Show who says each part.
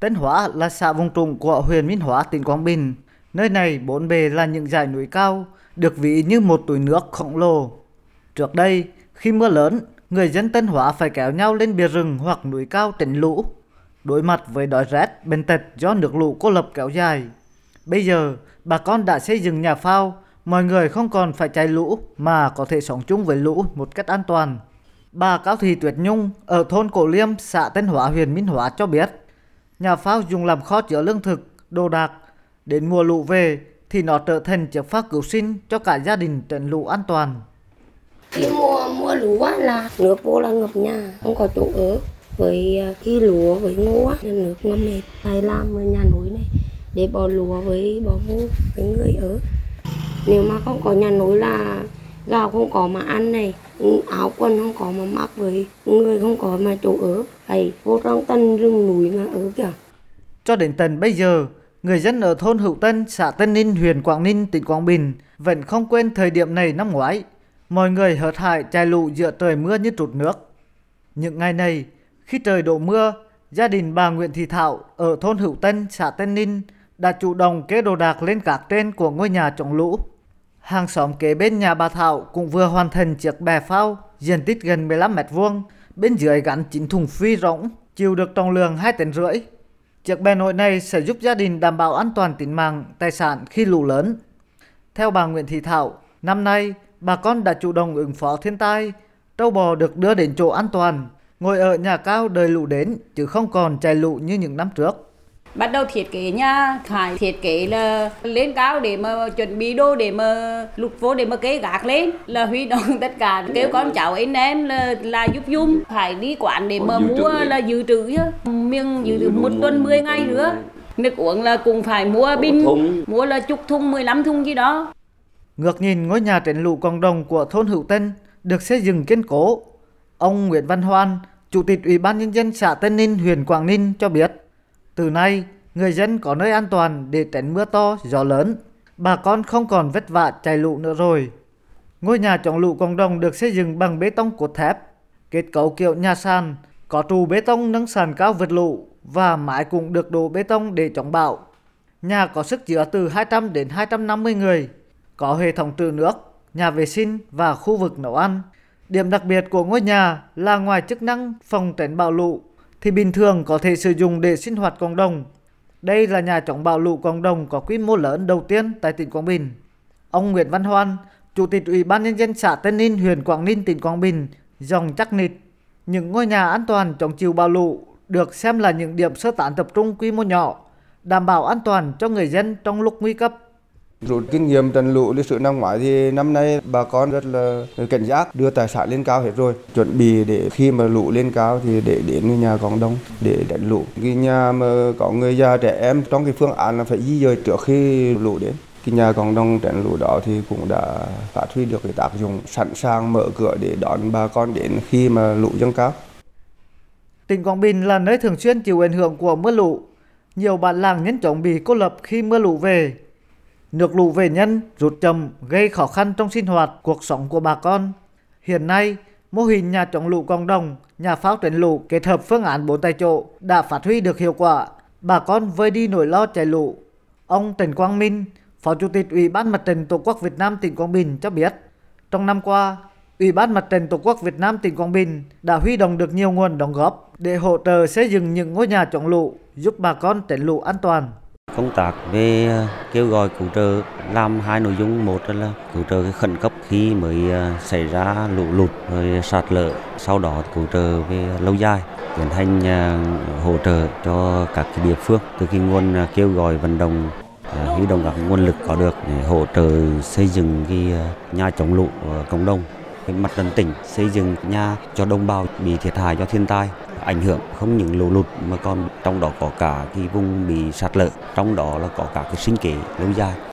Speaker 1: Tân Hóa là xã vùng trũng của huyện Minh Hóa, tỉnh Quảng Bình. Nơi này bốn bề là những dãy núi cao, được ví như một túi nước khổng lồ. Trước đây, khi mưa lớn, người dân Tân Hóa phải kéo nhau lên bìa rừng hoặc núi cao tránh lũ, đối mặt với đói rét, bệnh tật do nước lũ cô lập kéo dài. Bây giờ, bà con đã xây dựng nhà phao, mọi người không còn phải chạy lũ mà có thể sống chung với lũ một cách an toàn. Bà Cao Thị Tuyệt Nhung ở thôn Cổ Liêm, xã Tân Hóa, huyện Minh Hóa cho biết, nhà phao dùng làm kho chứa lương thực, đồ đạc. Đến mùa lũ về thì nó trở thành chiếc phao cứu sinh cho cả gia đình trận lũ an toàn.
Speaker 2: Khi mùa mùa lũ là nước vô là ngập nhà, không có chỗ ở. Với à, khi lúa với ngô á, nước ngâm hết. Phải làm ở nhà núi này để bỏ lúa với bỏ ngô với người ở. Nếu mà không có nhà núi là gạo không có mà ăn này, ừ, áo quần không có mà mặc với người không có mà chỗ ở. Phải vô trong tân rừng núi mà ở kìa.
Speaker 1: Cho đến tận bây giờ, người dân ở thôn Hữu Tân, xã Tân Ninh, huyện Quảng Ninh, tỉnh Quảng Bình vẫn không quên thời điểm này năm ngoái. Mọi người hợt hải chạy lũ giữa trời mưa như trút nước. Những ngày này, khi trời đổ mưa, gia đình bà Nguyễn Thị Thảo ở thôn Hữu Tân, xã Tân Ninh đã chủ động kê đồ đạc lên các trên của ngôi nhà chống lũ. Hàng xóm kế bên nhà bà Thảo cũng vừa hoàn thành chiếc bè phao diện tích gần 15 mét vuông, bên dưới gắn chín thùng phi rỗng, chịu được trọng lượng 2 tấn rưỡi. Chiếc bè nội này sẽ giúp gia đình đảm bảo an toàn tính mạng, tài sản khi lũ lớn. Theo bà Nguyễn Thị Thảo, năm nay bà con đã chủ động ứng phó thiên tai, trâu bò được đưa đến chỗ an toàn, ngồi ở nhà cao đời lũ đến chứ không còn chạy lũ như những năm trước
Speaker 3: bắt đầu thiết kế nhà phải thiết kế là lên cao để mà chuẩn bị đồ để mà lục vô để mà kế gác lên là huy động tất cả kêu con cháu anh em là là giúp dung phải đi quán để mà mua là dự trữ chứ. Miếng dự trữ một tuần 10 ngày nữa. nước uống là cũng phải mua bình mua là chục thùng 15 thùng gì đó.
Speaker 1: Ngược nhìn ngôi nhà tránh lũ cộng đồng của thôn Hữu Tân được xây dựng kiên cố. Ông Nguyễn Văn Hoan, Chủ tịch Ủy ban Nhân dân xã Tân Ninh, huyện Quảng Ninh cho biết, từ nay người dân có nơi an toàn để tránh mưa to, gió lớn. Bà con không còn vất vả chạy lũ nữa rồi. Ngôi nhà chống lũ cộng đồng được xây dựng bằng bê tông cốt thép, kết cấu kiểu nhà sàn, có trụ bê tông nâng sàn cao vượt lũ và mái cũng được đổ bê tông để chống bão. Nhà có sức chứa từ 200 đến 250 người, có hệ thống trữ nước, nhà vệ sinh và khu vực nấu ăn. Điểm đặc biệt của ngôi nhà là ngoài chức năng phòng tránh bão lũ thì bình thường có thể sử dụng để sinh hoạt cộng đồng. Đây là nhà chống bão lũ cộng đồng có quy mô lớn đầu tiên tại tỉnh Quảng Bình. Ông Nguyễn Văn Hoan, Chủ tịch Ủy ban Nhân dân xã Tân Ninh, huyện Quảng Ninh, tỉnh Quảng Bình, dòng chắc nịch. Những ngôi nhà an toàn chống chịu bão lũ được xem là những điểm sơ tán tập trung quy mô nhỏ, đảm bảo an toàn cho người dân trong lúc nguy cấp.
Speaker 4: Rút kinh nghiệm trận lũ lịch sử năm ngoái thì năm nay bà con rất là cảnh giác, đưa tài sản lên cao hết rồi chuẩn bị để khi mà lũ lên cao thì để đến nhà cộng đồng để đánh lũ cái nhà mà có người già trẻ em, trong cái phương án là phải di dời trước khi lũ đến cái nhà cộng đồng tránh lũ đó thì cũng đã phát huy được cái tác dụng sẵn sàng mở cửa để đón bà con đến khi mà lũ dâng cao
Speaker 1: Tỉnh Quảng Bình là nơi thường xuyên chịu ảnh hưởng của mưa lũ. Nhiều bản làng nhanh chóng bị cô lập khi mưa lũ về. Nước lũ về nhân rút chậm gây khó khăn trong sinh hoạt cuộc sống của bà con. Hiện nay, mô hình nhà chống lũ cộng đồng, nhà pháo tránh lũ kết hợp phương án bốn tại chỗ đã phát huy được hiệu quả. Bà con vơi đi nỗi lo chạy lũ. Ông Trần Quang Minh, Phó Chủ tịch Ủy ban Mặt trận Tổ quốc Việt Nam tỉnh Quảng Bình cho biết, trong năm qua, Ủy ban Mặt trận Tổ quốc Việt Nam tỉnh Quảng Bình đã huy động được nhiều nguồn đóng góp để hỗ trợ xây dựng những ngôi nhà chống lũ, giúp bà con tránh lũ an toàn
Speaker 5: công tác về ờ, kêu gọi cứu trợ, làm hai nội dung. Một là cứu trợ cái khẩn cấp khi mới ờ, xảy ra lũ lụt rồi sạt lở, sau đó cứu trợ về lâu dài, tiến hành ờ, hỗ trợ cho các cái địa phương từ cái nguồn kêu gọi vận động huy động các nguồn lực có được để hỗ trợ xây dựng cái nhà chống lũ cộng đồng. Cái mặt trận tỉnh xây dựng nhà cho đồng bào bị thiệt hại do thiên tai ảnh hưởng không những lũ lụt mà còn trong đó có cả cái vùng bị sạt lở, trong đó là có cả cái sinh kế lâu dài.